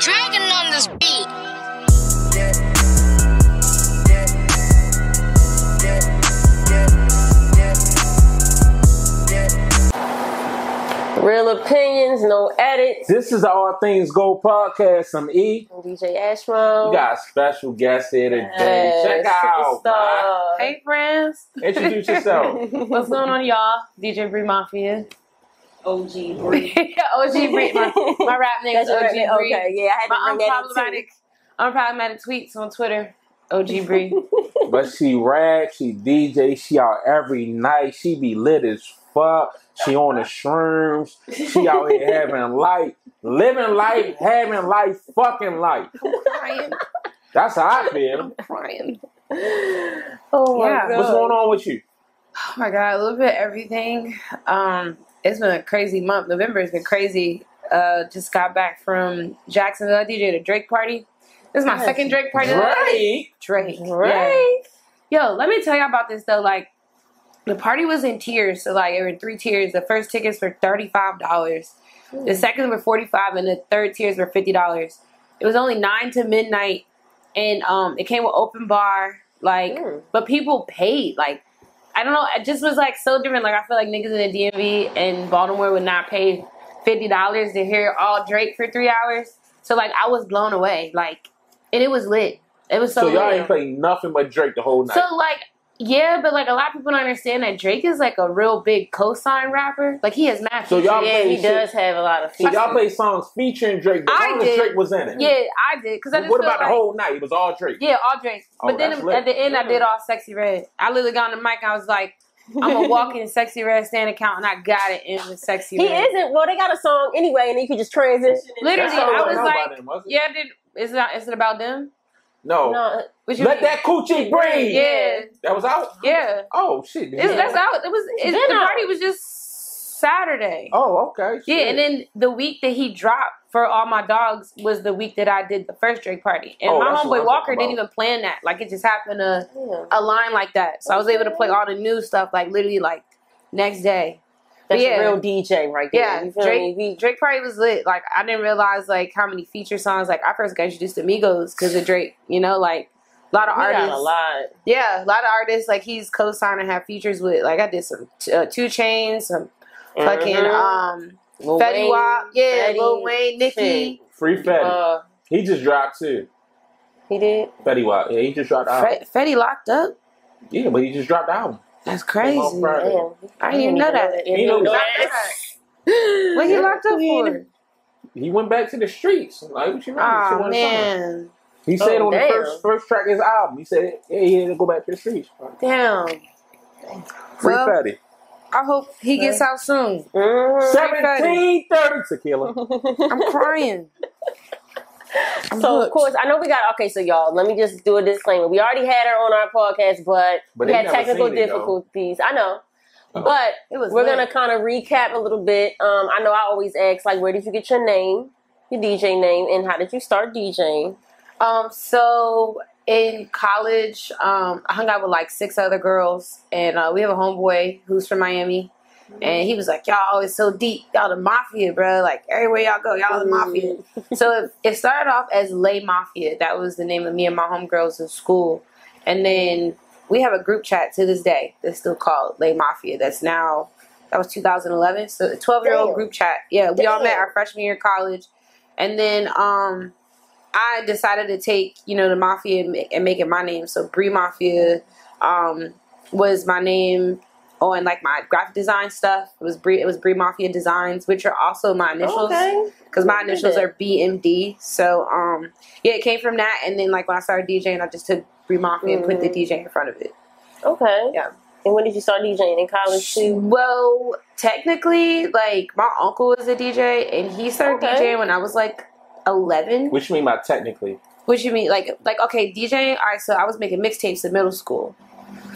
Dragon on this beat. Real opinions, no edits. This is the All Things Go podcast. I'm E. I'm DJ Ashmo. We got a special guest here today. Yes, Check out. man. superstar. Hey friends, Introduce yourself. what's going on, y'all? DJ Bri Mafia. OG Bri. OG Bri. My, my rap name is That's OG your Bri. Okay, yeah, I had to My bring that in unproblematic, unproblematic tweets on Twitter. OG Bri. but she rap, she DJ, she out every night. She be lit as fuck. She on the shrooms. She out here having life, living life, having life, fucking life. crying. That's how I feel. I'm crying. Oh my Yeah. god. What's going on with you? Oh my god, a little bit of everything. Um, it's been a crazy month. November has been crazy. Uh, just got back from Jacksonville. I DJed a Drake party. This is my Yes. second Drake party. did. Drake. Drake. Yeah. Right. Yo, let me tell y'all about this though. Like, the party was in tiers, so like, there were three tiers. The first tickets were thirty five dollars. The second were forty five, and the third tiers were fifty dollars. It was only nine to midnight, and um, it came with open bar. Like, Mm. but people paid. Like, I don't know. It just was like so different. Like, I feel like niggas in the DMV and Baltimore would not pay fifty dollars to hear all Drake for three hours. So like, I was blown away. Like, and it was lit. It was so. So y'all lit. ain't playing nothing but Drake the whole night. So like, yeah, but like a lot of people don't understand that Drake is like a real big cosign rapper. Like he has mad. So y'all features. Yeah, he shit. does have a lot of so y'all play songs featuring Drake, but I long did. Drake was in it. Yeah, I did because I just what feel about the whole night? It was all Drake. Yeah, all Drake. Oh, but then lit. at the end, I did all Sexyy Red. I literally got on the mic. I was like, I'm a walking Sexyy Red stand account, and I got it in the Sexyy Red. He Red. isn't. Well, they got a song anyway, and you can just transition. Literally, I wasn't was about like, him, was? Yeah, did. Is it? Is it about them? No. No, What you Let mean? that coochie breathe. Yeah, That was out. yeah. Oh shit. It's, That's out. It was. It, been the out. party was just Saturday. Oh okay. Yeah, and then the week that he dropped for all my dogs was the week that I did the first Drake party. And Oh, my that's what homeboy Walker didn't even plan that. Like it just happened to yeah. align like that. So I was able to play all the new stuff like literally like next day. that's yeah. a real DJ right there. Yeah, Drake me? Drake party was lit. Like I didn't realize like how many feature songs. Like I first got introduced to Migos because of Drake. You know, like a lot of We, we artists. got a lot. Yeah, a lot of artists like he's co-signed and have features with. Like I did some uh, 2 Chainz, some fucking Mhm. um Lil Fetty Wayne, Wap, yeah, Fetty, Lil Wayne, Nicki. Free Fetty. Uh, he just dropped too. he did. Fetty Wap. Yeah, he just dropped the album. Fe- Fetty locked up. Yeah, but he just dropped the album. That's crazy. on Friday. Damn. I didn't even know that. He you know know that. that. What he locked up for? He went back to the streets. Like what you mean? Oh wasn't summer. man, He said Oh, on damn. the first first track of his album, he said, "Yeah, he had to go back to the streets." damn. Free Well, Fetty. I hope he gets out soon. Mhm. Seventeen thirty tequila. I'm crying. I'm So of course, I know we got okay. So y'all, let me just do a disclaimer. We already had her on our podcast, but, But we had technical seen it, though. difficulties. I know, Oh. but it was. we're lit. gonna kind of recap a little bit. Um, I know I always ask like, where did you get your name, your DJ name, and how did you start DJing? Um, so in college, um, I hung out with like six other girls, and uh, we have a homeboy who's from Miami, and he was like, "Y'all always so deep, y'all the mafia, bro. Like everywhere y'all go, y'all the mafia." so it, it started off as Lay Mafia. That was the name of me and my homegirls in school, and then we have a group chat to this day that's still called Lay Mafia. That's now that was 2011. So a 12 year old group chat. Yeah, we all met our freshman year of college, and then um. I decided to take, you know, the mafia and make, and make it my name. So Bri Mafia um, was my name on like my graphic design stuff. It was Bri. It was Bri Mafia Designs, which are also my initials Okay. because my initials are BMD. So um, yeah, it came from that. And then like when I started DJing, I just took Bri Mafia and put the Mhm. DJ in front of it. Okay. Yeah. And when did you start DJing in college too? Well, technically, like my uncle was a DJ, and he started Okay. DJing when I was like eleven. What you mean by technically? What you mean, like, like okay, DJing? All right, so I was making mixtapes in middle school.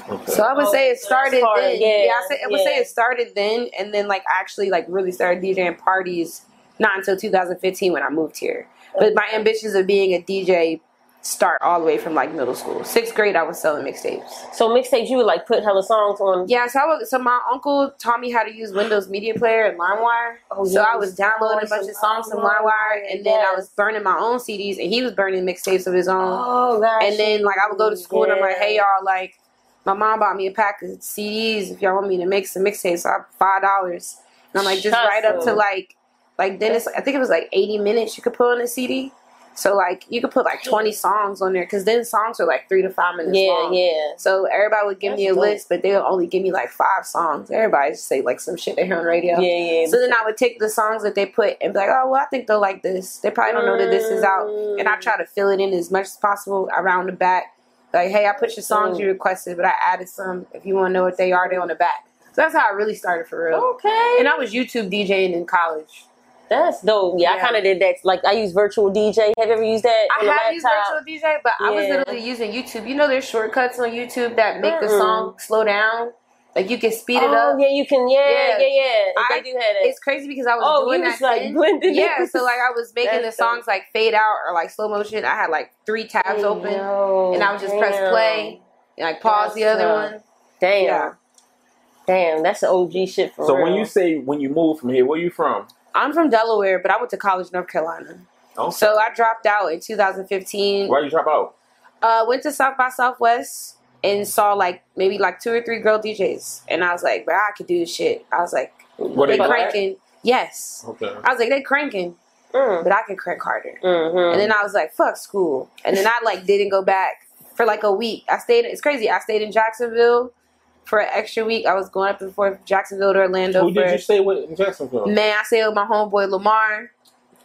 Okay. So I would Oh, say it oh, started that's then. yeah, Yeah, I, say, I would say it started then, and then like actually like really started DJing parties not until 2015 when I moved here. But my ambitions of being a DJ start all the way from like middle school. Sixth grade, I was selling mixtapes. So mixtapes, you would like put hella songs on. Yeah, so I was, so my uncle taught me how to use Windows Media Player and LimeWire. Oh, so yeah, I was downloading a bunch of songs from LimeWire, and then I was burning my own CDs, and he was burning mixtapes of his own. Oh gosh. and then like I would go to school, and I'm like, hey y'all, like my mom bought me a pack of CDs. If y'all want me to make some mixtapes, so I five dollars. And I'm like, just Shut right up to like, like then it's I think it was like 80 minutes you could put on a CD. So like you could put like 20 songs on there because then songs are like three to five minutes Yeah, long. yeah. So everybody would give me a dope. list, but they'll only give me like five songs. Everybody just say like some shit they hear on radio. Yeah, yeah. So then I would take the songs that they put and be like, oh well, I think they'll like this. They probably don't know that this is out, and I try to fill it in as much as possible around the back. Like, hey, I put your songs mm. you requested, but I added some. If you want to know what they are, they on the back. So that's how I really started for real. Okay. And I was YouTube DJing in college. That's dope. Yeah, I kind of did that. Like I use virtual DJ. Have you ever used that? I on the have used virtual DJ, but I was literally using YouTube. You know, there's shortcuts on YouTube that make the Mm-mm. song slow down. Like you can speed it up. oh, up. yeah, you can. Yeah, Yeah. yeah, yeah. I- they do have that. It's crazy because I was oh, doing was that. like then. blending. Yeah, it. so like I was making the That's songs like fade out or like slow motion. I had like three tabs Hey, open, yo, and I would just press play and like pause the other tough. one. Damn. Yeah. Damn, that's the OG shit for So real. when you say when you moved from here, where you from? I'm from Delaware, but I went to college in North Carolina. Oh, So I dropped out in 2015. why did you drop out? Uh, went to South by Southwest and saw like maybe like two or three girl DJs, and I was like, bro, I could do this shit. I was like, What they they black? cranking. Yes, Okay. I was like, they cranking, Mm. but I can crank harder. Mm-hmm. And then I was like, fuck school. And then I like didn't go back for like a week. I stayed. It's crazy. I stayed in Jacksonville for an extra week. I was going up and forth Jacksonville to Orlando Who did you stay with in Jacksonville? Man, I stayed with my homeboy Lamar.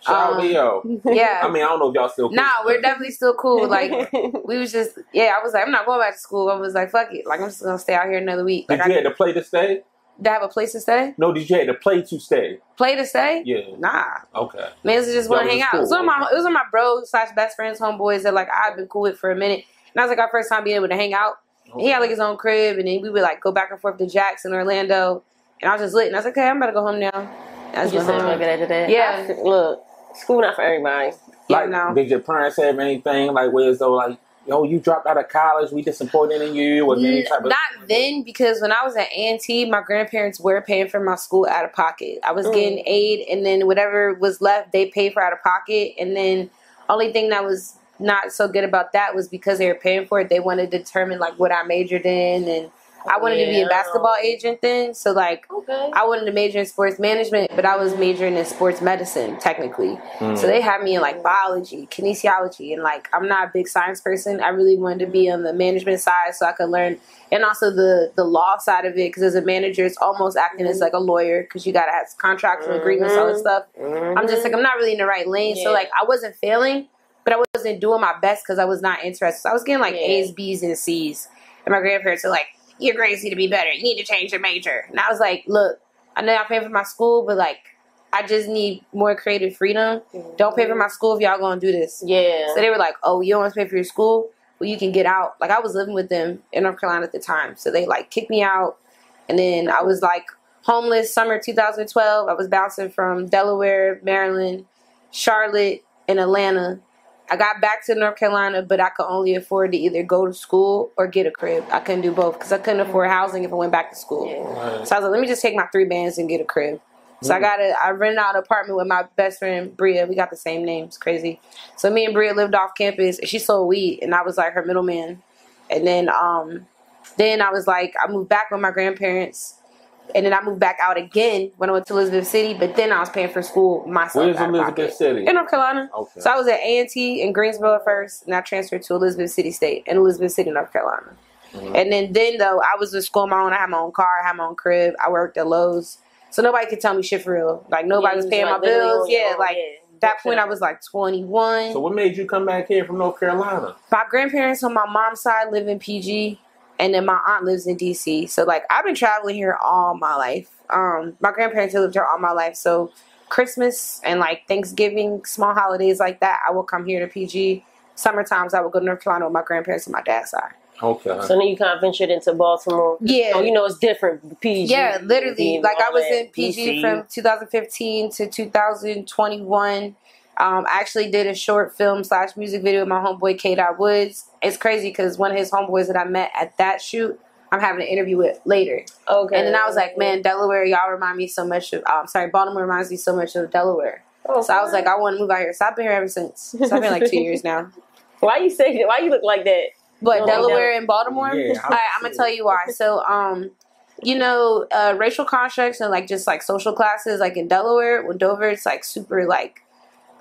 Shout um, Leo. Yeah. I mean, I don't know if y'all still. cool. Nah, we're definitely still cool. Like we was just yeah. I was like, I'm not going back to school. I was like, fuck it. Like I'm just gonna stay out here another week. Did Like you I have to play to stay? did I have a place to stay. No, did you have to play to stay? Play to stay. Yeah. Nah, Okay. man, just want to hang out. cool, It was one of my it was one of my bros slash best friends, homeboys that like I've been cool with for a minute. And that was like our first time being able to hang out. And he had like his own crib, and then we would like go back and forth to Jackson, Orlando, and I was just lit. And I was like, okay, I'm about to go home now. I You just just went said home. fuck it after that. Yeah. I- look, school not for everybody. Yeah, Like, no. did your parents have anything like where as though like, yo, you dropped out of college, we disappointed in you, or any type of Not then, because when I was at A&T, my grandparents were paying for my school out of pocket. I was Mm. getting aid, and then whatever was left, they paid for out of pocket. And then only thing that was not so good about that was because they were paying for it. They wanted to determine like what I majored in, and I wanted to be a basketball agent then. So like. Okay. I wanted to major in sports management, but I was majoring in sports medicine technically. Mm. So they had me in like biology, kinesiology, and like I'm not a big science person. I really wanted to be on the management side so I could learn, and also the the law side of it. Because as a manager, it's almost acting as like a lawyer because you gotta have contracts and agreements, all this stuff. I'm just like I'm not really in the right lane. So like I wasn't failing, but I wasn't doing my best because I was not interested. So I was getting like Yeah. A's, B's, and C's, and my grandparents were like, "Your grades need to be better. You need to change your major." And I was like, "Look, I know y'all paying for my school, but like." I just need more creative freedom. Mm-hmm. Don't pay for my school if y'all gonna do this. Yeah. So they were like, "Oh, you don't want to pay for your school? Well, you can get out." Like I was living with them in North Carolina at the time, so they like kicked me out, and then I was like homeless summer 2012. I was bouncing from Delaware, Maryland, Charlotte, and Atlanta. I got back to North Carolina, but I could only afford to either go to school or get a crib. I couldn't do both because I couldn't afford housing if I went back to school. Right. So I was like, let me just take my three bands and get a crib. So I got a, I rented out an apartment with my best friend Bria. We got the same name. It's crazy. So me and Bria lived off campus. And she sold weed, and I was like her middleman. And then, um, then I was like, I moved back with my grandparents, and then I moved back out again when I went to Elizabeth City. But then I was paying for school myself. Where's Elizabeth pocket. City? In North Carolina. Okay. So I was at A and T in Greensboro at first, and I transferred to Elizabeth City State in Elizabeth City, North Carolina. Mhm. And then, then though, I was in school on my own. I had my own car, I had my own crib. I worked at Lowe's, so nobody could tell me shit for real. Like nobody Yeah, was paying my like literally bills. Yeah, own, like yeah. that point, I was like 21. So what made you come back here from North Carolina? my grandparents on my mom's side live in PG, and then my aunt lives in DC. So like I've been traveling here all my life. Um, my grandparents have lived here all my life. So Christmas and like Thanksgiving, small holidays like that, I will come here to PG. Summer times, I would go to North Carolina with my grandparents on my dad's side. Okay. So then you kind of ventured into Baltimore. Yeah. Oh, you know it's different. PG. Yeah, literally. Like I was in PG DC. from 2015 to 2021. Um, I actually did a short film slash music video with my homeboy K. Dot Woods. It's crazy because one of his homeboys that I met at that shoot, I'm having an interview with later. Okay. And then I was like, man, Delaware, y'all remind me so much of. Um, sorry, Baltimore reminds me so much of Delaware. Oh, So I was like, I want to move out here. So I've been here ever since. So I've been like two years now. why you say that? Why you look like that? But Delaware and Baltimore, Yeah, I, I'm gonna tell you why. So, um, you know, uh, racial constructs and like just like social classes, like in Delaware, when Dover, it's like super like,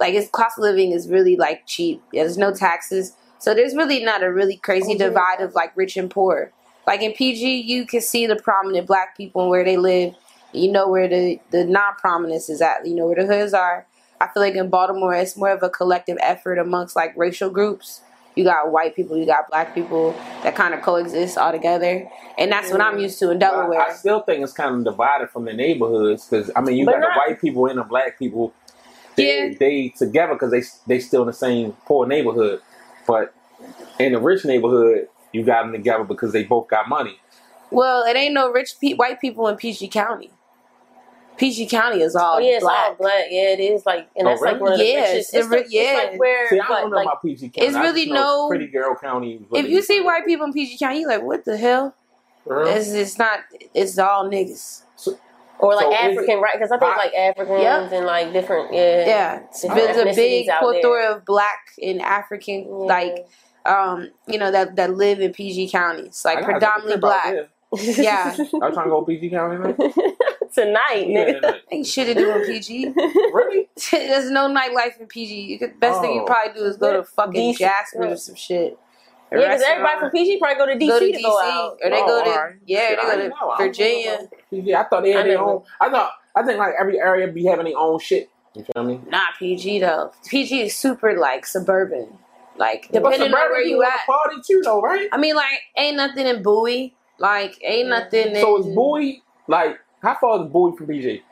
like its cost of living is really like cheap. Yeah, there's no taxes, so there's really not a really crazy yeah. divide of like rich and poor. Like in PG, you can see the prominent black people and where they live. You know where the the non prominence is at. You know where the hoods are. I feel like in Baltimore, it's more of a collective effort amongst like racial groups. You got white people, you got black people that kind of coexist all together, and that's what I'm used to in Delaware. I, I still think it's kind of divided from the neighborhoods because I mean you But got not- the white people and the black people. They, Yeah. they together because they they still in the same poor neighborhood, but in the rich neighborhood you got them together because they both got money. well, it ain't no rich pe- white people in PG County. PG County is all Oh yeah, it's black. all black. Yeah, it is like, and Oh, that's like one of the Yeah, richest. it's the It's, the, it's yeah. like where, See, I don't know like, about PG County. It's I just really know no- Pretty Girl County. If you see white people in PG County, you're like, what the hell? do. It's, it's not. It's all niggas. Or like So African, right? Because I think like Africans Yep. and like different, yeah, Yeah, different there's a big out plethora of black and African, Yeah. like um, you know, that that live in PG counties, like predominantly take a trip out black. Yeah. I'm trying to go PG County now. tonight, Yeah, nigga. yeah. Ain't shit to do in PG. really? There's no nightlife in PG. You could, best thing you Oh. probably do is go to fucking DC. Jasper or some shit. A Yeah, because everybody from PG probably go to DC go to to DC go out. or they Oh, go to alright. yeah, Shit, they didn't go to don't Virginia. Know. PG. I thought they had I their never- own. I thought. I think like every area be having their own shit. You feel me? Not PG though. PG is super like suburban. Like But depending on where you people at. Party too, though, right? I mean, like ain't nothing in Bowie. Like ain't Yeah. nothing. In, So is Bowie like how far is Bowie from PG?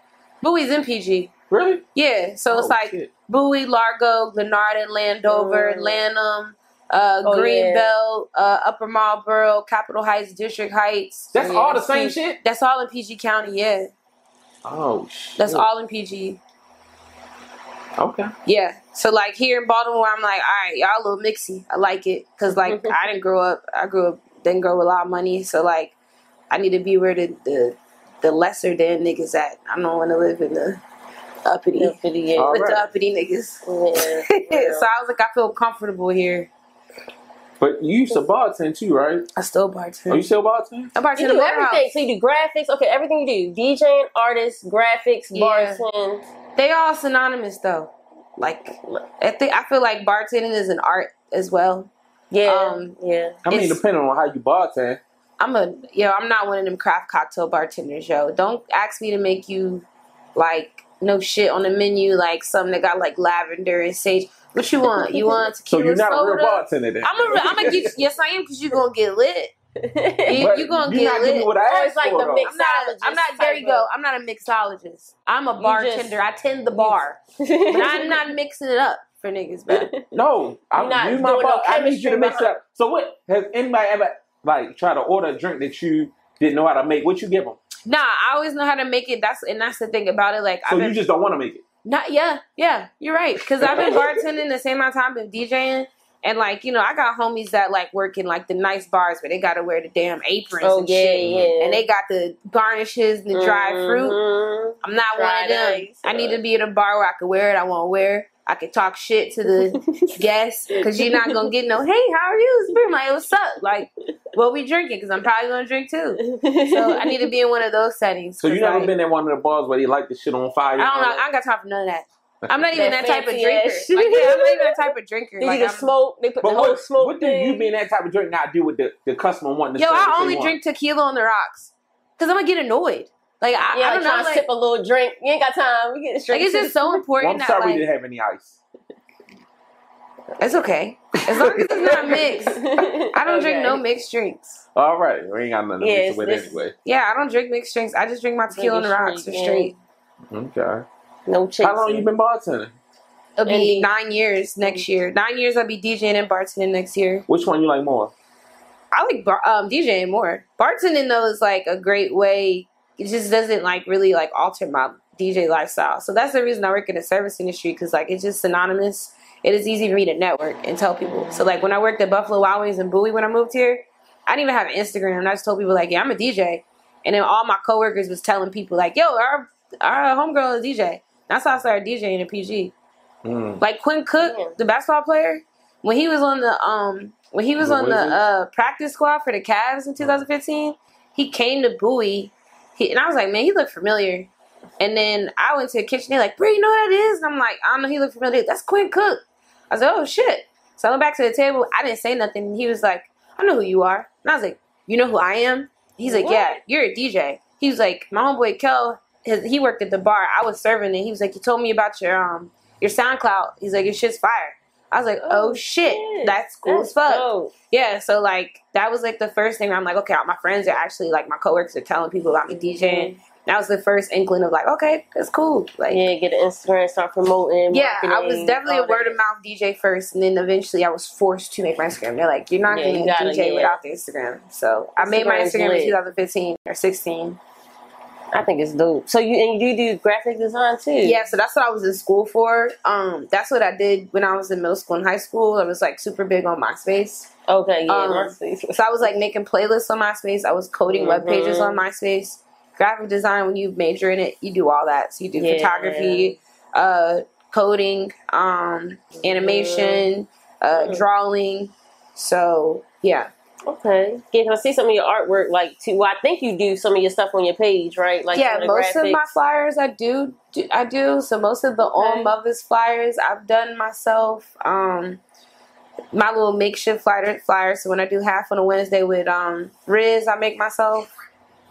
Bowie's in PG. Really? Yeah, so it's Oh, like shit. Bowie, Largo, Glenarden, Landover, Mm. Lanham, uh, Oh, Greenbelt, uh, Upper Marlboro, Capitol Heights, District Heights. that's Yeah, all the same huge. shit. That's all in PG County. Yeah, Oh shit. that's all in PG. Okay. Yeah. So like here in Baltimore, I'm like, all right, y'all a little mixy. I like it because like I didn't grow up. I grew up didn't grow with a lot of money, so like I need to be where the the, the lesser than niggas at. I don't want to live in the uppity Yeah, pretty, yeah. All with the uppity niggas. Yeah, so I was like, I feel comfortable here. But you used to bartend too, right? I still bartend. Are you still bartend? I bartend You do everything. warehouse. So you do graphics. Okay, everything you do. DJing, artists, graphics, Yeah. bartend. They all synonymous though. Like I think I feel like bartending is an art as well. Yeah, Um, yeah. I mean, depending on how you bartend. I'm a yo. I'm not one of them craft cocktail bartenders, yo. Don't ask me to make you like no shit on the menu, like something that got like lavender and sage. What you want? You want So tequila you're not a soda? real bartender then. I'm a, I'm gonna get. Yes, I am, because you're gonna get lit. You, But you gonna you're get not lit. what I Oh, asked it's like for, the though. mix- I'm not. A, I'm not. There you go. I'm not a mixologist. I'm a You bartender. I tend the bar, but I'm not mixing it up for niggas, bro. No, I'm not you my doing no bar. I need you to mix it up. So what? Has anybody ever like try to order a drink that you didn't know how to make? What you give them? Nah, I always know how to make it. That's and that's the thing about it. Like So I've you been just don't want to make it. Not yeah, yeah, you're right. Because I've been bartending the same amount of time been DJing, and like you know, I got homies that like work in like the nice bars where they got to wear the damn aprons oh and yeah, shit, yeah. and they got the garnishes and the dried fruit. Mhm. I'm not one of them. ice, I need to be at a bar where I can wear it. I want to wear. I can talk shit to the guests because you're not gonna get no. Hey, how are you? It's pretty like what's up? Like, what we drinking? Because I'm probably gonna drink too. So I need to be in one of those settings. So you 'cause, never like, been in one of the bars where they light the shit on fire? I don't know. I ain't got time for none of that. I'm not even That that, type of drinker. ass Like, yeah, I'm not even that type of drinker. Did Like, you just I'm- smoke? They put But the whole what, smoke what do you being that type of drinker not do with the, the customer wanting to Yo, I only drink tequila on the rocks because I'm gonna get annoyed. Like I, Yeah, I like don't know. trying to Like, sip a little drink. You ain't got time. We get straight. like, it's to just the- so Well, important I'm that sorry we didn't have any ice. it's okay as long as it's not mixed. I don't drink no mixed drinks. All right, we ain't got nothing to Yeah, mix it with this- anyway. Yeah, I don't drink mixed drinks. I just drink my tequila on the rocks for straight, straight. Okay. No chasing. How long you been bartending? It'll be you- nine years next year. Nine years I'll be DJing and bartending next year. Which one you like more? I like bar- um, DJing more. Bartending though is like a great way. It just doesn't like really like alter my DJ lifestyle. So that's the reason I work in the service industry because like it's just synonymous. It is easy for me to network and tell people. So like when I worked at Buffalo Wild Wings and Bowie when I moved here, I didn't even have an Instagram. And I just told people like, yeah, I'm a DJ. And then all my coworkers was telling people like, yo, our our homegirl is DJ. That's how I started DJing in PG. Mm. Like Quinn Cook, Yeah. the basketball player, when he was on the um when he was The on the uh practice squad for the Cavs in 2015, he came to Bowie. He, and I was like, man, he looked familiar. And then I went to the kitchen. They're like, bro, you know what that is? And I'm like, I don't know. He looked familiar. That's Quinn Cook. I was like, oh shit. So I went back to the table. I didn't say nothing. He was like, I know who you are. And I was like, you know who I am? He's like, What? yeah, you're a DJ. He was like, my homeboy Kel, his, he worked at the bar. I was serving it. He was like, you told me about your um your SoundCloud. He's like, your shit's fire. I was like, oh, Oh, shit, shit. that's cool That's as fuck. dope. Yeah, so like that was like the first thing where I'm like, okay, my friends are actually like my coworkers are telling people about me mm-hmm. DJing. That was the first inkling of like, okay, that's cool. Like, yeah, get an Instagram, start promoting. Yeah, I was definitely a word of mouth DJ first, and then eventually I was forced to make my Instagram. They're like, you're not Yeah, going to DJ yeah. without the Instagram. So I made my Instagram in 2015 or 16. I think it's dope. So you and you do graphic design too? Yeah, so that's what I was in school for. Um, that's what I did when I was in middle school and high school. I was like super big on MySpace. Okay. Yeah. Um, MySpace. So I was like making playlists on MySpace. I was coding web pages on MySpace. Graphic design, when you major in it, you do all that. So you do Yeah. photography, uh, coding, um, animation, uh, Mhm. drawing. So yeah, Okay. Yeah, 'cause I see some of your artwork, like too. Well, I think you do some of your stuff on your page, right? Like yeah. some the Most of my flyers I do, do I do. So most of the Okay. On Mothers flyers I've done myself. Um, my little makeshift flyer flyers. So when I do half on a Wednesday with um Riz, I make myself.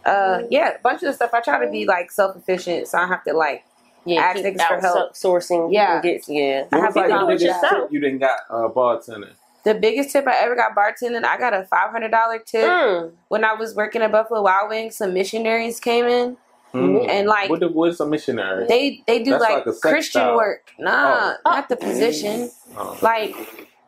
Uh, Mm. yeah, a bunch of the stuff. I try to be like self efficient, so I don't have to like yeah, ask keep niggas for help. sourcing. Yeah. get, yeah. I have was like to do it yourself. you didn't got uh, bartending? The biggest tip I ever got bartending, I got a five hundred dollar tip Mm. when I was working at Buffalo Wild Wings. Some missionaries came in Mm. and like what, the, what's a missionary? they they do That's like, like a Christian style. work. Nah, Oh. not the position. Oh. Like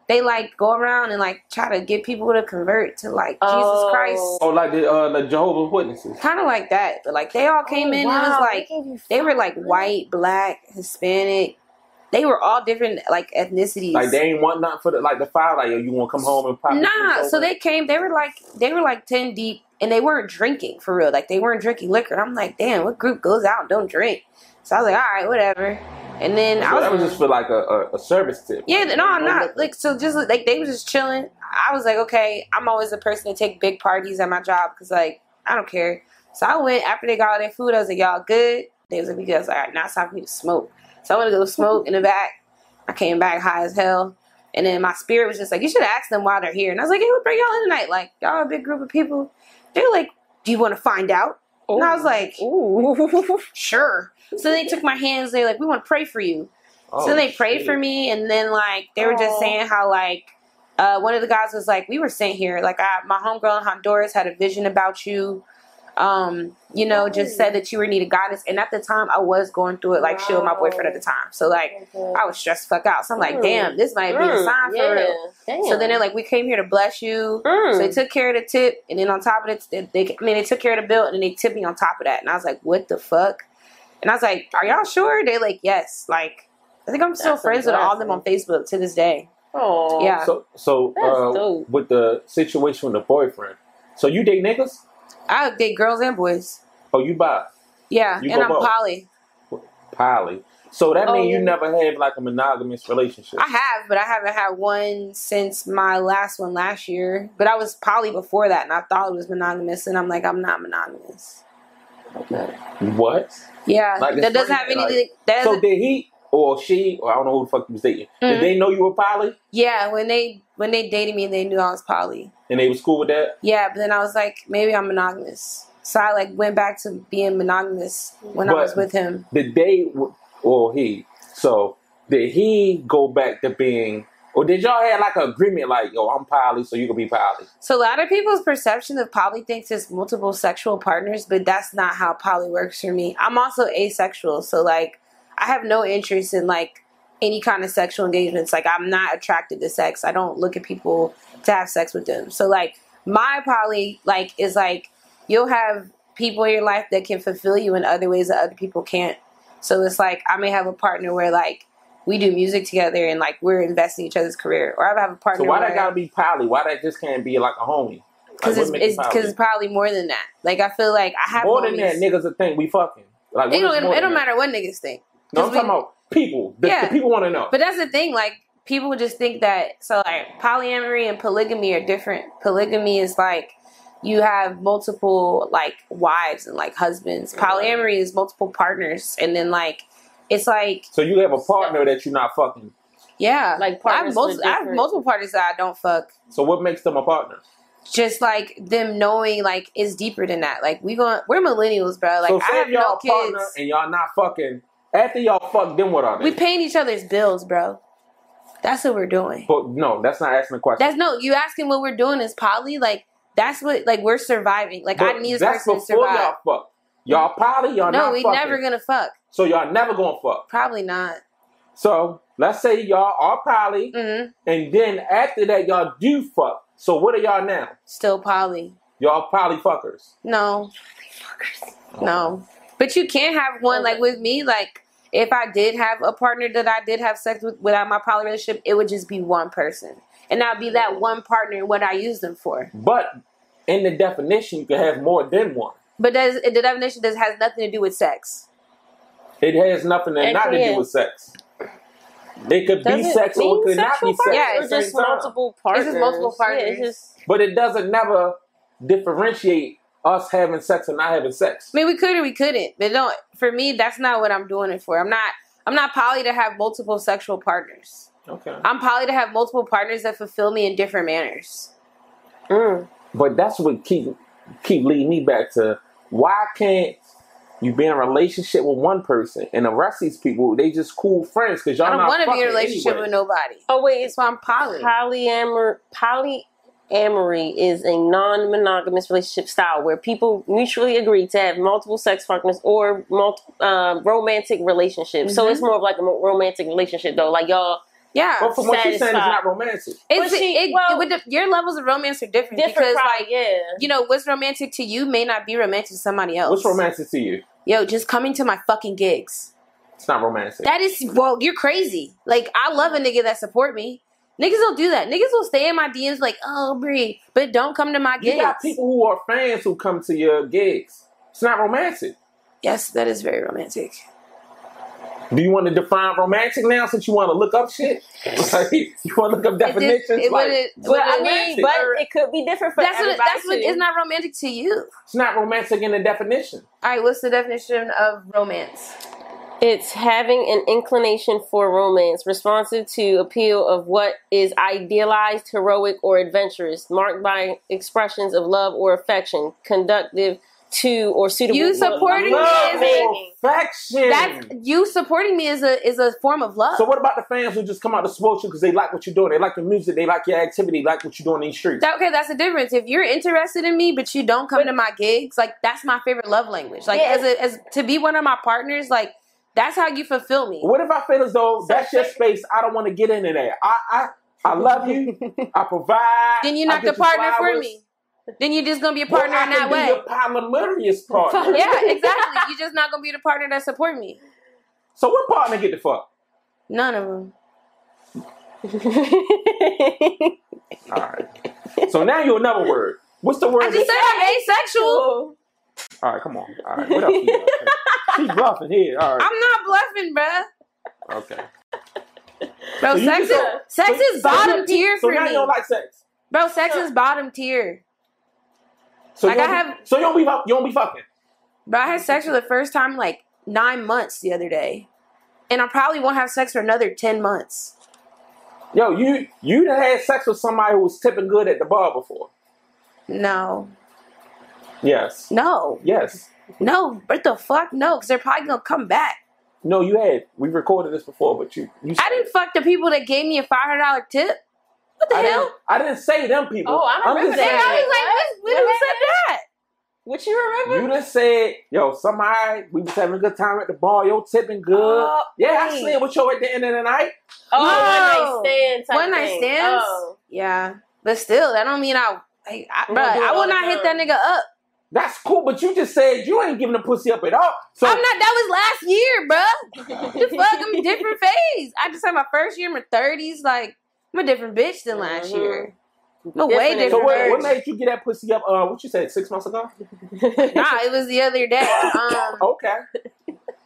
they like go around and like try to get people to convert to like Oh. Jesus Christ. Oh, like the uh, the Jehovah's Witnesses. Kind of like that, but like they all came in and it was like gave they were like white, black, Hispanic. They were all different like ethnicities. Like they ain't want nothing for the like the fire. Like yo, you want to come home and pop? Nah, so they came. They were like they were like ten deep, and they weren't drinking for real. Like they weren't drinking liquor. And I'm like, damn, what group goes out and don't drink? So I was like, all right, whatever. And then I was, that was just for like a, a, a service tip. yeah, no, I'm not like so. Just like they were just chilling. I was like, okay, I'm always the person to take big parties at my job because like I don't care. So I went after they got all their food. I was like, y'all good? They was like, we good. I was like, all right, now it's time for me to smoke. So I went to go smoke in the back. I came back high as hell. And then my spirit was just like, you should ask them why they're here. And I was like, hey, what bring y'all in tonight? Like, y'all a big group of people. They were like, do you want to find out? And I was like, Ooh. sure. So they took my hands. They're like, we want to pray for you. Oh, so they prayed shit. for me, and then like they were just saying how like uh, one of the guys was like, we were sent here. Like I, my homegirl in Honduras had a vision about you. Um, you know, just said that you were needed guidance. And at the time, I was going through it like she was my boyfriend at the time. So like I was stressed the fuck out. So I'm like, Mm. damn, this might be a sign for yeah. real. Damn. So then they're like, we came here to bless you. Mm. So they took care of the tip, and then on top of it, they, they, I mean, they took care of the bill, and then they tipped me on top of that. And I was like, what the fuck? And I was like, are y'all sure? They like, yes. Like, I think I'm still That's a friends with all of them on Facebook to this day. Oh, Yeah. So so uh, with the situation with the boyfriend. So you date niggas? I date girls and boys. Oh, you bi? Yeah, You and I'm both. poly. Poly. So that Oh, means you never had like a monogamous relationship. I have, but I haven't had one since my last one last year. But I was poly before that, and I thought it was monogamous, and I'm like, I'm not monogamous. Okay. What? Yeah, Like, that doesn't have like- anything. that So did he or she or I don't know who the fuck you was dating? Mhm. Did they know you were poly yeah, when they when they dated me, they knew I was poly. and they was cool with that? Yeah, but then I was like, maybe I'm monogamous. So I like went back to being monogamous when I was with him. Did they or he? So did he go back to being? Or did y'all have like an agreement like, yo, I'm poly, so you can be poly? So a lot of people's perception of poly thinks it's multiple sexual partners, but that's not how poly works for me. I'm also asexual, so like I have no interest in like any kind of sexual engagements. Like I'm not attracted to sex. I don't look at people to have sex with them. So like my poly like is like you'll have people in your life that can fulfill you in other ways that other people can't. So it's like I may have a partner where like we do music together and like we're investing in each other's career, or I have a partner. So why that gotta be poly? Why that just can't be like a homie? because Like, it's what it's because it's probably more than that. Like I feel like I have more than that, niggas will think we fucking. Like It don't, it don't matter what niggas think. No, I'm 'Cause talking about people. The, Yeah. the people want to know. But that's the thing, like people just think that so like polyamory and polygamy are different. Polygamy is like you have multiple like wives and like husbands. Polyamory is multiple partners and then like it's like so you have a partner that you're not fucking. yeah. Like I have, partners most, I have multiple partners that I don't fuck. So what makes them a partner? Just like them knowing like it's deeper than that. Like we going we're millennials, bro. Like so I have y'all no a partner kids. and y'all not fucking. After y'all fuck, then what are they? We paying each other's bills, bro. That's what we're doing. But no, that's not asking the question. That's no, you asking what we're doing is poly. Like that's what like we're surviving. Like I need this person to before survive. y'all fuck. Y'all poly, y'all No, not we fucking. never gonna fuck. so y'all never gonna fuck. Probably not. So let's say y'all are poly, hmm and then after that y'all do fuck. So what are y'all now? Still poly. Y'all poly fuckers. No, no. But you can't have one like with me. Like if I did have a partner that I did have sex with without my poly relationship, it would just be one person, and I'd be that one partner. What I use them for. But in the definition, you can have more than one. But does the definition does has nothing to do with sex. It has nothing to, not to do with sex. It could Does be it sex or it could not be sex. partners Yeah, at or the just multiple partners. It's just multiple Yeah, partners. it's just But it doesn't never differentiate us having sex and not having sex. I mean, we could or we couldn't, but don't. For me, that's not what I'm doing it for. I'm not. I'm not poly to have multiple sexual partners. Okay. I'm poly to have multiple partners that fulfill me in different manners. mm. But that's what keep keep leading me back to why can't you be in a relationship with one person and the rest of these people they just cool friends because y'all I don't want to be in a relationship anyway. with nobody. Oh wait, it's That's why I'm poly. polyamor polyamory is a non-monogamous relationship style where people mutually agree to have multiple sex partners or multi, um, romantic relationships. So Mhm. it's more of like a romantic relationship though. Like y'all Yeah, But from what you're saying, it's not romantic. it's she- it, well- it would de- your levels of romance are different, different, because probably, like yeah. you know what's romantic to you may not be romantic to somebody else. What's romantic to you? Yo, just coming to my fucking gigs. It's not romantic. That is well, you're crazy. Like I love a nigga that support me. Niggas don't do that. Niggas will stay in my DMs like, oh Bri, but don't come to my gigs. you gigs. got people who are fans who come to your gigs. It's not romantic. Yes, that is very romantic. Do you want to define romantic now since you want to look up shit? Like, you want to look up It definitions? it like, wouldn't- But I mean, but it could be different for That's what. everybody That's what. too. It's not romantic to you. it's not romantic in the definition. All right. What's the definition of romance? It's having an inclination for romance, responsive to appeal of what is idealized, heroic, or adventurous, marked by expressions of love or affection, conductive to or suitable. You for supporting me love is making. Affection. That's you supporting me is a is a form of love. so what about the fans who just come out to support you because they like what you're doing? They like the music, they like your activity, like what you're doing in these streets. That- okay, that's the difference. If you're interested in me, but you don't come But- to my gigs, like that's my favorite love language. Like Yeah. as a, as to be one of my partners, like that's how you fulfill me. What if I feel as though So that's your space? I don't want to get into that. I I, I love you. I provide. Then you're not the you partner for me. Then you're just gonna be a Well, partner I in can that be way. your polyamorous partner. yeah, exactly. You're just not gonna be the partner that support me. So what partner get the fuck? None of them. All right. So now you're another word. What's the word? I just said I'm asexual. All right, come on. All right, what else? You got? She's bluffing here. All right. I'm not bluffing, bruh. Okay. Bro, So sex is don't- sex so- is so bottom you- tier So for now me. you don't like sex. Bro, sex is bottom tier. So Like, I be- have- So you don't be you don't be fucking. Bro, I had sex for the first time like nine months the other day. And I probably won't have sex for another ten months. Yo, you you done had sex with somebody who was tipping good at the bar before. No. Yes. No. Yes. No. What the fuck? No, because they're probably gonna come back. No, you had. We recorded this before, but you you. I didn't fuck the people that gave me a five hundred dollar tip. What the I hell? didn't, I didn't say them people. Oh, I I'm remember just And that. saying- I was like, what? What Who said that? What you remember? You just said, yo, somebody, we was having a good time at the bar, yo, tipping good. Oh, yeah, I wait. slept with you at the end of the night. Oh, No. one oh. night stand. Type One night thing. stands? Oh. Yeah, but still, that don't mean I. Like, I, We bruh, don't do it I will the not hit that nigga up. That's cool, but you just said you ain't giving the pussy up at all. So I'm not. That was last year, bruh. the fuck? I'm a different phase. I just had my first year in my thirties. Like I'm a different bitch than last Mhm. year. I'm way Different so what, what made you get that pussy up? Uh, what you said six months ago? Nah, it was the other day. Um, Okay,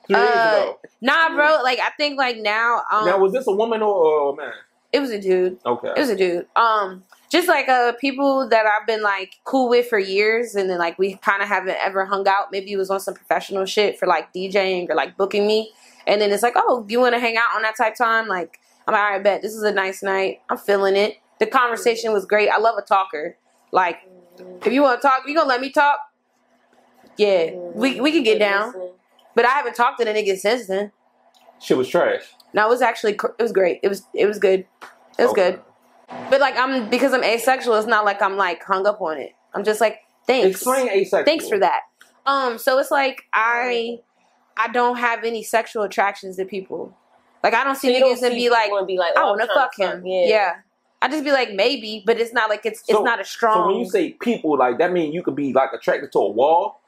three years Uh, ago. nah, bro. Like I think like now. Um, now was this a woman or, or a man? it was a dude. Okay, It was a dude. Um, just like uh people that I've been like cool with for years, and then like we kind of haven't ever hung out. Maybe it was on some professional shit for like DJing or like booking me, and then it's like, oh, you want to hang out on that type time? Like I'm like, all right, bet this is a nice night. I'm feeling it. The conversation was great. I love a talker. Like if you want to talk, you gonna let me talk? Yeah, we we can get down. But I haven't talked to the nigga since then. shit was trash. No, it was actually it was great. It was it was good. It was Okay. good. But like I'm because I'm asexual, it's not like I'm like hung up on it. I'm just like thanks. Explain asexual. Thanks for that. Um, so it's like I I don't have any sexual attractions to people. Like I don't So see don't niggas and see be like, be like, I oh, to trying fuck him. Yeah. Yeah. I just be like maybe, but it's not like it's So- it's not a strong. So when you say people, like that mean you could be like attracted to a wall.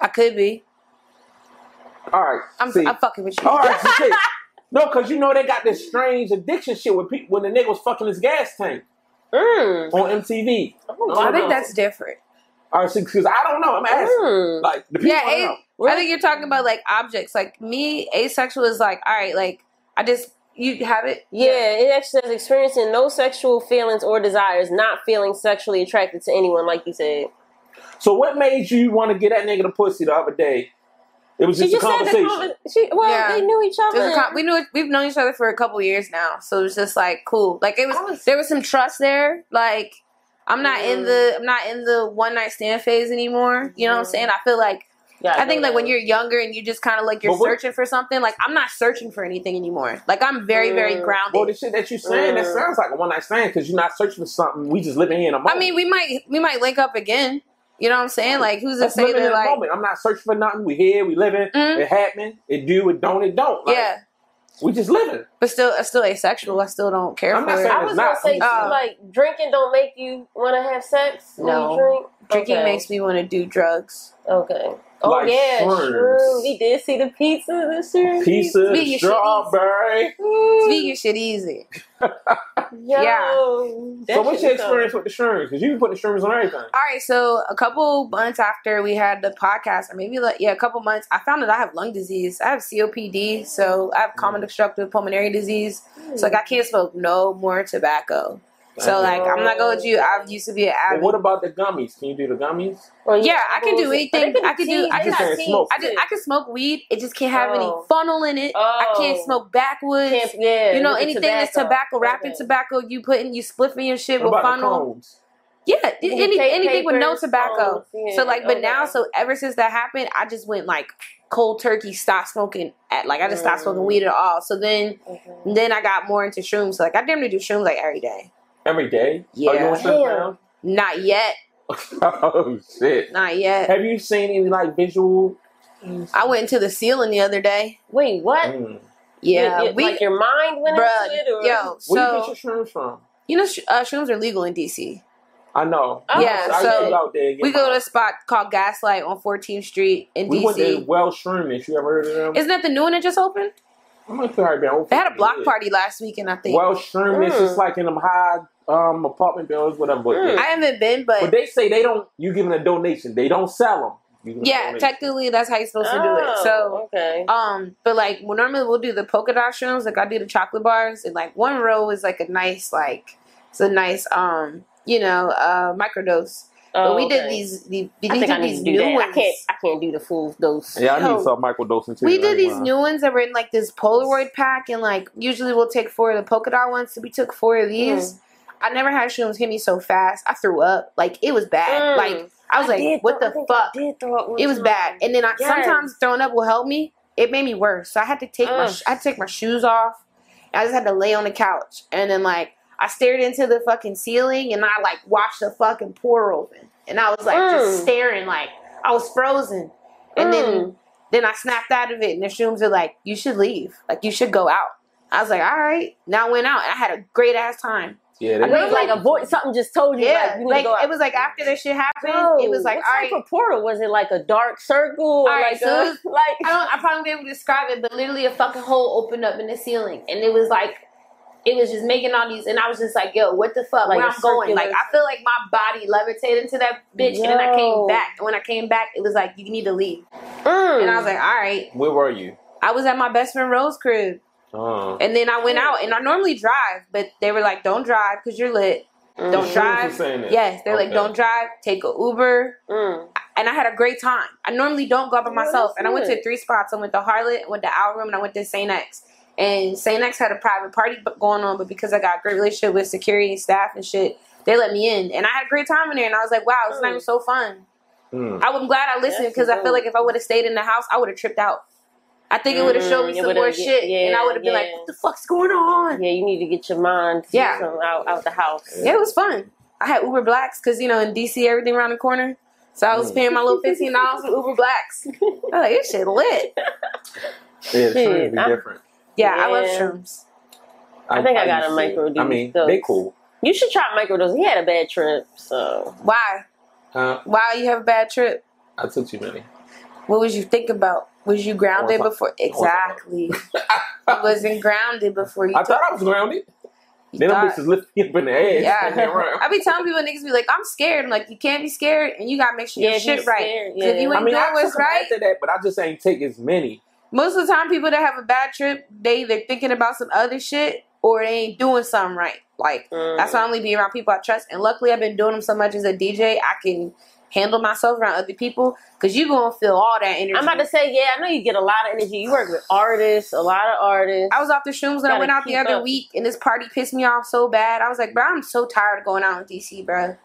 I could be. All right, I'm see. I'm fucking with you. All right, so. No, because you know they got this strange addiction shit with people when the nigga was fucking his gas tank Mm. on MTV. Oh, I think no. that's different. All right, because I don't know. I'm asking. Mm. Like the people. Yeah, I a- know. I think you're talking about like objects. Like me, asexual is like, all right, like I just you have it. Yeah, it actually says experiencing no sexual feelings or desires, not feeling sexually attracted to anyone, like you said. So what made you want to get that nigga the pussy the other day? It was She just, just a said the conversation. conver- she, well, Yeah. they knew each other. Con- we knew we've known each other for a couple years now, so it was just like cool. Like it was, was- there was some trust there. Like I'm not in Mm. the I'm not in the one night stand phase anymore. You know what I'm Mhm. saying? I feel like Yeah, I think know like when you're younger and you just kind of like you're what- searching for something. Like I'm not searching for anything anymore. Like I'm very very Mm. grounded. Well, the shit that you're saying that Mm. sounds like a one night stand because you're not searching for something. We just living here in a moment. I mean, we might we might link up again. You know what I'm saying? Like who's to Let's say in that like moment. I'm not searching for nothing. We here. We living. Mhm. It happening. It do. It don't. It don't. Like, yeah, We just living. but still I'm still asexual. I still don't care I'm for not it. saying I was gonna not. say I'm Uh, like drinking don't make you want to have sex when No. you drink. Drinking Okay. makes me want to do drugs. Okay. Oh Like yeah, shrooms. sure. We did see the pizza this year. Pizza, Speak your shit strawberry. Speak your shit easy. Yo, Yeah. So what's your was experience with the shrooms? Because you can put the shrooms on everything. All right, so a couple months after we had the podcast, or maybe like yeah, a couple months, I found that I have lung disease. I have COPD, so I have common mm. obstructive pulmonary disease. So like I mm. can't smoke no more tobacco. So like I'm not going to you. I used to be an But avid. what about the gummies? Can you do the gummies? Well, Yeah, I can do anything. I can do- I They just can't smoke. I just. I can smoke weed. It just can't have Oh. any funnel in it. I can't Oh. smoke backwoods. Can't- yeah, you know with the anything that's tobacco, wrapping Okay. tobacco, you put in you spliffing and shit What with about the funnel. cones? Yeah, You any, take anything with no tobacco. phones, yeah, so like, but okay. now, so ever since that happened, I just went like cold turkey, stopped smoking. At like, I just stopped smoking Mm. weed at all. So then, Okay. then I got more into shrooms. So like, I damn near do shrooms like every day. Every day? Yeah. Are you on Shrimp Not yet, Town? oh shit! not yet. Have you seen any like visual? I went into the ceiling the other day. Wait, what? Mm. Yeah, You- you- we, like your mind went bruh, into it, or yo, Where you get your shrooms from? you know, sh- uh, shrooms are legal in DC. I know. Oh, Yeah, I so used to go out there We go to a spot called Gaslight on 14th Street in We went to DC. Welsh Shroomish. You ever heard of them? Isn't that the new one that just opened? I'm gonna probably been open They had a block years. party last weekend, I think. Welsh Shroomish Mm. is like in them high um, apartment buildings, whatever. But, Mm. I haven't been, but but they say they don't. You giving a donation. They don't sell them. You give 'em a yeah, technically that's how you're supposed to do it. Oh, So, okay. um, but like well, normally we'll do the polka dot shrooms. Like I do the chocolate bars, and like one row is like a nice like it's a nice um you know uh microdose. But Oh, we did okay. these the we I think did I need these to do new that. ones. I can't. I can't do the full dose. Yeah, I Yo, need some microdosing too. We did ain't these lying. new ones that were in like this Polaroid pack, and like usually we'll take four of the polka dot ones. So we took four of these. Mm. I never had shrooms hit me so fast. I threw up. Like it was bad. Mm. Like I was like, did what throw- the I fuck? did throw up It was time. bad. And then I Yes. sometimes throwing up will help me. It made me worse. So I had to take my Ugh. I had to take my shoes off. I just had to lay on the couch. And then like I stared into the fucking ceiling and I like watched the fucking pour open. And I was like Mm. just staring like I was frozen. And then Mm. then I snapped out of it and the shrooms are like, you should leave. Like you should go out. I was like, all right. Now I went out and I had a great ass time. Yeah, I they, know it's like a voice. Something just told you. Yeah, like, you like to go out. it was like after that shit happened, Yo, it was like what all type right. of portal was it? Like a dark circle, or All right, like so a, was- like I don't. I probably won't be able to describe it, but literally a fucking hole opened up in the ceiling, and it was like. It was just making all these, and I was just like, "Yo, what the fuck? Like Where a I'm going? Like, I feel like my body levitated into that bitch, and then I came back. And when I came back, it was like, you need to leave. Mm. And I was like, all right. where were you? I was at my best friend Rose crib, Uh, and then I went out, and I normally drive, but they were like, don't drive because you're lit. Mm. Don't Shrooms drive. was saying that. Yes, they're like, don't drive. Take a Uber. Mm. and I had a great time. I normally don't go out by myself, and I went to three spots. I went to Harlot, went to Owl Room, and I went to Saint X. And Saint X had a private party going on, but because I got a great relationship with security and staff and shit, they let me in, and I had a great time in there. And I was like, wow, this night was so fun. Mm. I'm glad I listened because I feel like if I would have stayed in the house, I would have tripped out. I think it would have showed me it some would've- more yeah, shit, and I would have been like, "What the fuck's going on?" Yeah, you need to get your mind Yeah. out out the house. Yeah, it was fun. I had Uber Blacks because you know in DC everything around the corner, so I was Mm. paying my little fifteen dollars for Uber Blacks. I was like, "This shit lit." Yeah, the Shit, shrooms be I'm- different. Yeah, I love Yeah. shrooms. I think I got a to. microdose I mean, dose. they cool. You should try microdose. He had a bad trip, so Why? Uh, Why you have a bad trip? I took too many. What was you think about? Was you grounded I was- before? Exactly. I wasn't grounded before you. I took- thought I was grounded. you Then them thought- bitches lift me up in the ass. Yeah. spin. I be telling people niggas be like, I'm scared. I'm like, you can't be scared, and you gotta make sure Yeah, your shit right. scared, 'Cause if you yeah. ain't I mean, I doing what's took right, after that, but I just ain't take as many. most of the time people that have a bad trip, they they're thinking about some other shit or they ain't doing something right. Like mm. that's why I only be around people I trust. And luckily, I've been doing them so much as a DJ, I can handle myself around other people because you're gonna feel all that energy. I'm about to say, yeah, I know you get a lot of energy. You work with artists, a lot of artists. I was off the shrooms when I went out the other up. week, and this party pissed me off so bad. I was like, bro, I'm so tired of going out in DC, bro.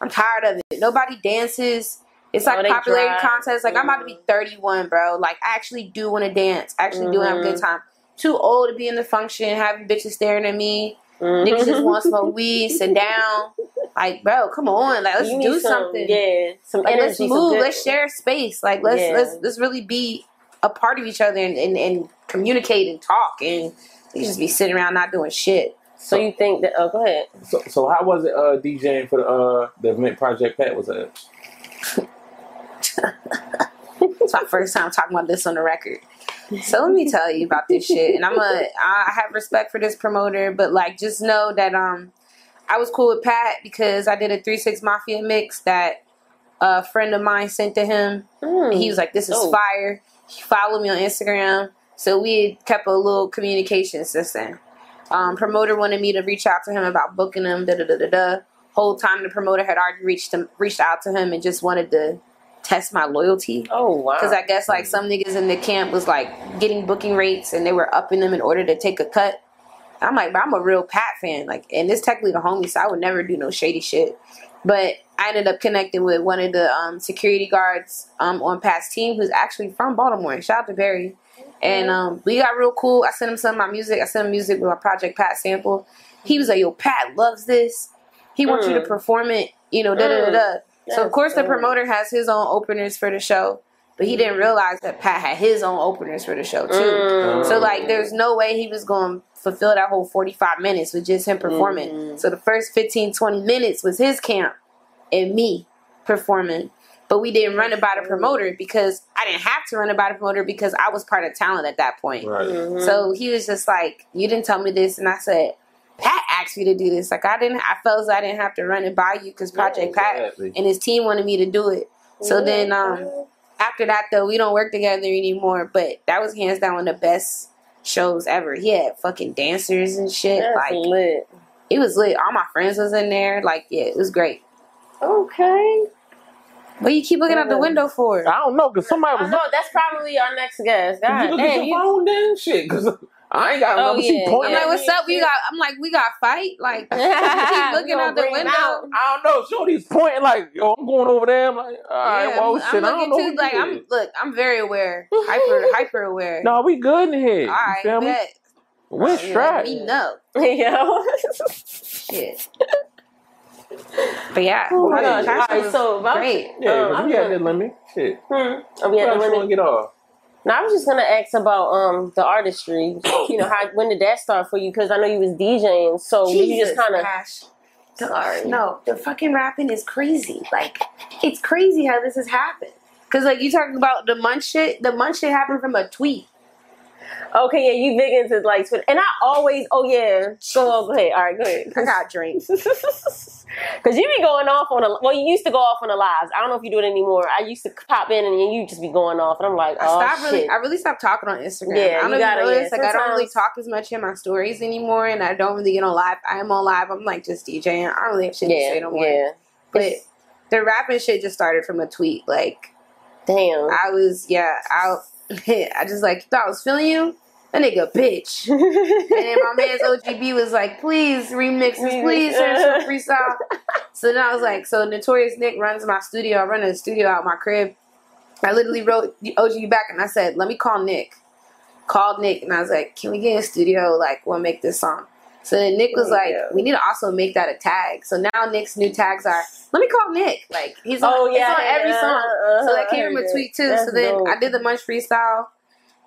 I'm tired of it. Nobody dances. It's Oh, like popularity drive. contest. Like I'm about to be Mhm. 31, bro. Like I actually do want to dance. I actually do have a good Mhm. time. Too old to be in the function, having bitches staring at me. Mhm. Niggas just want to smoke weed, sit down. Like, bro, come on. Like let's You do some- something. Yeah, some Like, energy. let's move. good- Let's share space. Like let's Yeah. let's let's really be a part of each other and, and, and communicate and talk and you just be sitting around not doing shit. So you think that? Oh, go ahead. So, so how was it uh, DJing for the uh, the event Project Pat was at? It's my first time talking about this on the record. So let me tell you about this shit. And I'm a I have respect for this promoter, but like just know that um I was cool with Pat because I did a three six mafia mix that a friend of mine sent to him and he was like, This is Oh. fire. He followed me on Instagram. So we had kept a little communication system. Um, promoter wanted me to reach out to him about booking him, da da da da da. Whole time the promoter had already reached him reached out to him and just wanted to test my loyalty. Oh wow. Because I guess like some niggas in the camp was like getting booking rates and they were upping them in order to take a cut. I'm like, but I'm a real Pat fan. Like, and this technically the homie, so I would never do no shady shit. But I ended up connecting with one of the um, security guards um, on Pat's team, who's actually from Baltimore. Shout out to Barry. And um, we got real cool. I sent him some of my music. I sent him music with my Project Pat sample. He was like, "Yo, Pat loves this. He wants you to Mm. perform it. You know, da da da da." So of course the promoter has his own openers for the show, but he didn't realize that Pat had his own openers for the show too. Mm. So like, there's no way he was going to fulfill that whole 45 minutes with just him performing. Mhm. So the first 15, 20 minutes was his camp and me performing. But we didn't run about the promoter because I didn't have to run about the promoter because I was part of talent at that point. Right. Mhm. So he was just like, "You didn't tell me this," and I said, "Pat asked me to do this. Like I didn't. I felt as I didn't have to run it by you because Project Pat Exactly. and his team wanted me to do it. So then, um, after that though, we don't work together anymore. But that was hands down one of the best shows ever. He had fucking dancers and shit. That's like lit. it was lit. All my friends was in there. Like yeah, it was great. Okay. What you keep looking out the window for? I don't know because somebody was. No, that's probably our next guest. Did God you look damn, at your you, phone then? Shit, because I ain't got Oh, nothing. She yeah. pointing. I'm like, what's me. up? We got. I'm like, we got fight. Like keep We looking out the window. out. I don't know. Shorty's pointing like, yo, I'm going over there. I'm like, all right, Yeah, well, I'm, shit, I'm I don't looking know. too. what Like I'm look. I'm very aware. Hyper hyper aware. No, we good in here. All right, you feel me? bet. We're Yeah, strapped. Me know. Yo. Shit. But yeah, Oh my Project gosh. Passion Alright, was so about- great. Yeah, Um, because I'm we had gonna- that limit. Shit. Hmm. Are we What at the else you want to limit? get off? Now I was just gonna ask about um the artistry. You know, how when did that start for you? Because I know you was DJing, so you just kind of. Sorry. No, the fucking rapping is crazy. Like, it's crazy how this has happened. Cause like you talking about the munch shit, the munch shit happened from a tweet. Okay, yeah, you big is like Twitter, and I always, oh yeah, go ahead, all right, go ahead. I got drinks. Because you be going off on a well, you used to go off on the lives. I don't know if you do it anymore. I used to pop in and you just be going off, and I'm like, I oh stopped shit. really. I really stopped talking on Instagram. Yeah, I don't you gotta, yeah. Like I don't really talk as much in my stories anymore, and I don't really get on live. I am on live. I'm like just DJing. I don't really have shit to say no more. yeah. But the rapping shit just started from a tweet. Like Damn. I was, yeah, I, I just like thought I was feeling you. That nigga bitch. And then my man's OGB was like, please remix this, please send some freestyle. So then I was like, so Notorious Nick runs my studio. I run a studio out my crib. I literally wrote the OGB back and I said, let me call Nick. Called Nick and I was like, can we get in a studio? Like, we'll make this song. So then Nick was Oh, like, yeah. we need to also make that a tag. So now Nick's new tags are, let me call Nick. Like, he's on, oh yeah, on every yeah, song. uh-huh, So that came from a tweet too. That's so then dope. I did the Munch freestyle.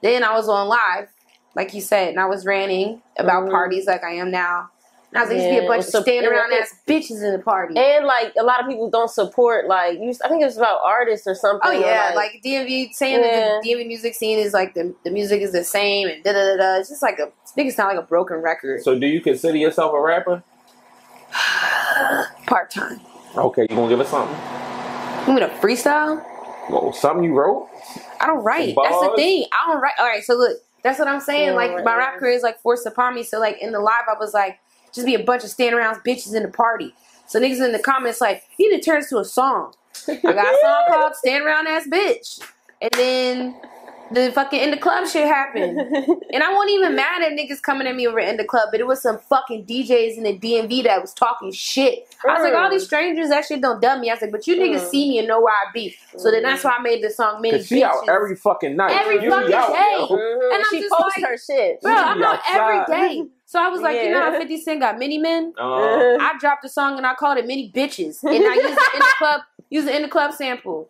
Then I was on live, like you said, and I was ranting about Mhm. parties like I am now. And I was like, used to be a bunch of standing and I around ass bitches in the party. And like a lot of people don't support like you. I think it's about artists or something. Oh yeah, like, DMV saying Yeah. that the DMV music scene is like the, the music is the same and da da da da. It's just like a niggas sound like a broken record. So, do you consider yourself a rapper? Part time. Okay, you gonna give us something? You mean a freestyle? Well, something you wrote? I don't write. That's the thing. I don't write. All right, so look, that's what I'm saying. Yeah, like right, my right. rap career is like forced upon me. So like in the live, I was like, just be a bunch of stand around bitches in the party. So niggas in the comments like, you need to turn this to a song. I got a song called "Stand Around Ass Bitch," and then the fucking in the club shit happened. And I wasn't even mad at niggas coming at me over in the club, but it was some fucking DJs in the DMV that was talking shit. I was like, all these strangers, that shit don't dumb me. I was like, but you niggas see me and know where I be. So then that's why I made the song Many Cause she out every fucking night. Every You fucking out, day. yo. And I'm she just posts like- her shit. Bro, I'm out every outside. day. So I was like, you know how 50 Cent got many men? Uh, I dropped a song and I called it Many Bitches. And I used it in the club, used it in the club sample.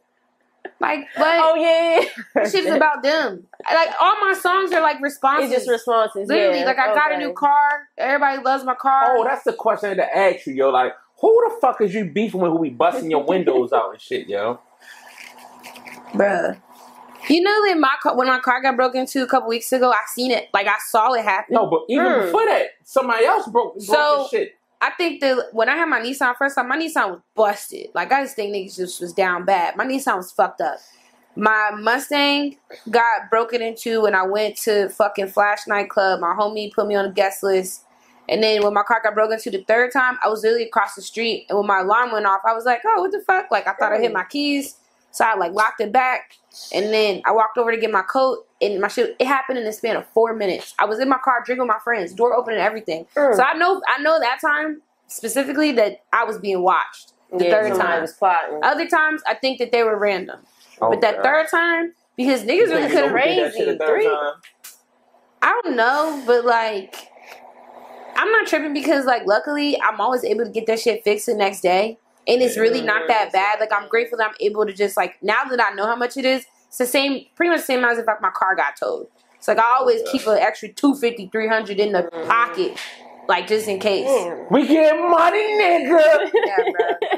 Like, what? oh yeah, shit's about them. Like, all my songs are like responses. It's just responses. Literally, yeah. like I got a new car. Everybody loves my car. oh, that's the question I had to ask you, yo. Like, who the fuck is you beefing with who be busting your windows out and shit, yo? Bruh. You know that my car, when my car got broken into a couple weeks ago, I seen it. Like I saw it happen. No, but even Mm. before that, somebody else broke, broke So- shit. I think that when I had my Nissan first time, my Nissan was busted. Like I just think niggas just was down bad. My Nissan was fucked up. My Mustang got broken into when I went to fucking Flash nightclub. My homie put me on a guest list. And then when my car got broken into the third time, I was literally across the street. And when my alarm went off, I was like, oh, what the fuck? Like I thought I hit my keys. So I like locked it back. And then I walked over to get my coat and my shit it happened in the span of four minutes. I was in my car drinking with my friends, door open and everything. Mm. So I know I know that time specifically that I was being watched. The Yeah, third somebody time. was plotting. Other times I think that they were random. but that Okay. third time, because niggas really couldn't know who did that crazy. shit the third Three- time? I don't know, but like I'm not tripping because like luckily I'm always able to get that shit fixed the next day. And it's really not that bad. Like I'm grateful that I'm able to just like now that I know how much it is, it's the same pretty much the same as if like my car got towed. It's like I always keep an extra 250, 300 in the Mhm. pocket. Like just in case. We get money, nigga. Yeah, bro.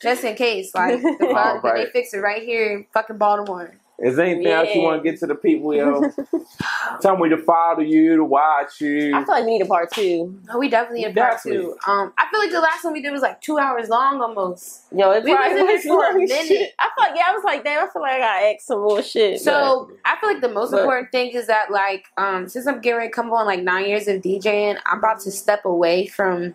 Just in case. Like the fuck, All right. they fix it right here in fucking Baltimore. Is there anything else you want to get to the people, yo? Tell me to follow you, to watch you. I feel like we need a part two. No, we definitely need a part Definitely. two. Um, I feel like the last one we did was like two hours long almost. Yo, it We was probably in was it for a long minute. shit. I feel like yeah, I was like, damn, I feel like I gotta ask some more shit. So I feel like the most But- important thing is that like um since I'm getting ready to come on like nine years of DJing, I'm about to step away from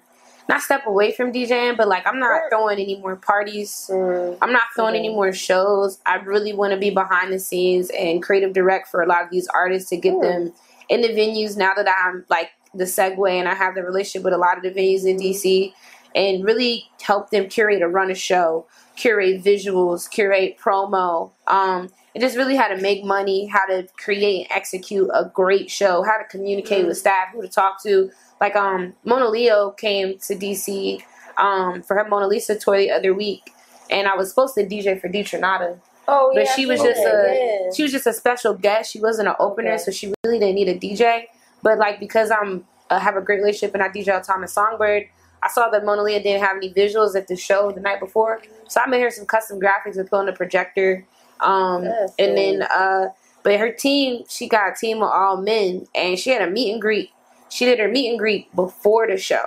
not step away from DJing, but like I'm not throwing any more parties. Mm, I'm not throwing Mhm. any more shows. I really want to be behind the scenes and creative direct for a lot of these artists to get Hmm. them in the venues now that I'm like the segue and I have the relationship with a lot of the venues in DC and really help them curate or run a show, curate visuals, curate promo, um, and just really how to make money, how to create and execute a great show, how to communicate Mm. with staff, who to talk to. Like um Monaleo came to DC um for her Mona Lisa tour the other week and I was supposed to DJ for D Trinata. Oh, yeah. But she was saw just a yeah. she was just a special guest. She wasn't an opener, Okay. so she really didn't need a DJ. But like because I'm uh, have a great relationship and I DJ all time at Songbyrd, I saw that Monaleo didn't have any visuals at the show the night before, so I made her some custom graphics and put on the projector. Um, That's and then uh, but her team, she got a team of all men, and she had a meet and greet. She did her meet and greet before the show.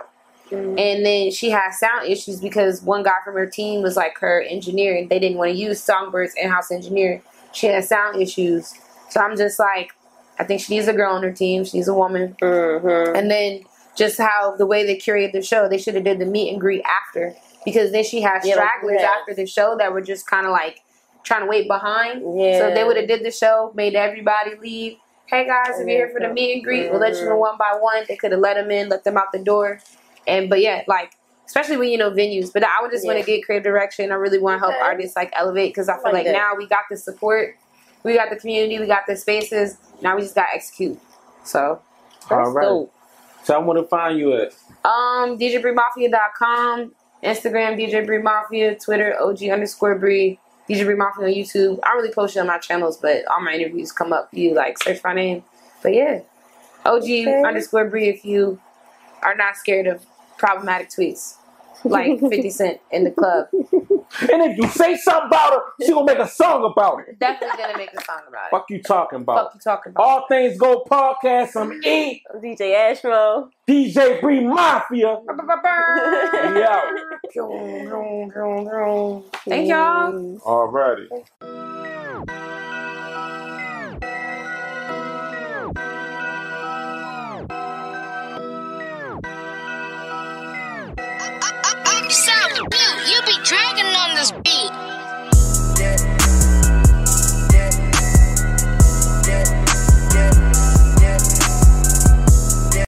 Mm. And then she had sound issues because one guy from her team was like her engineer and they didn't want to use Songbyrd's in house engineer. She had sound issues. So I'm just like, I think she needs a girl on her team. She needs a woman. Mhm. And then just how the way they curated the show, they should have did the meet and greet after. Because then she had Yeah, like stragglers after the show that were just kind of like trying to wait behind. Yeah. So they would have did the show, made everybody leave. Hey guys, if you're here for the meet and greet, we'll let you know one by one. They could have let them in, let them out the door, and but yeah, like especially when you know venues. But I would just want to get creative direction. I really want to help Okay. artists like elevate because I feel like like, now we got the support, we got the community, we got the spaces. Now we just got to execute. So That's All right. dope. So I want to find you at. um, DJBriMafia.com, Instagram DJ Bri Mafia, Twitter OG underscore Bri. DJ Bri Mafia on YouTube. I don't really post it on my channels, but all my interviews come up. You like search my name. But yeah, OG Okay. underscore Bri if you are not scared of problematic tweets like 50 Cent in the club. And if you say something about her, she gonna make a song about it. Definitely gonna make a song about it. Fuck you talking about. Fuck you talking about? All things go podcast. Some E DJ Ashmo. DJ Bri Mafia. Yeah. Thank y'all. Alrighty. You, you be dragging on this beat.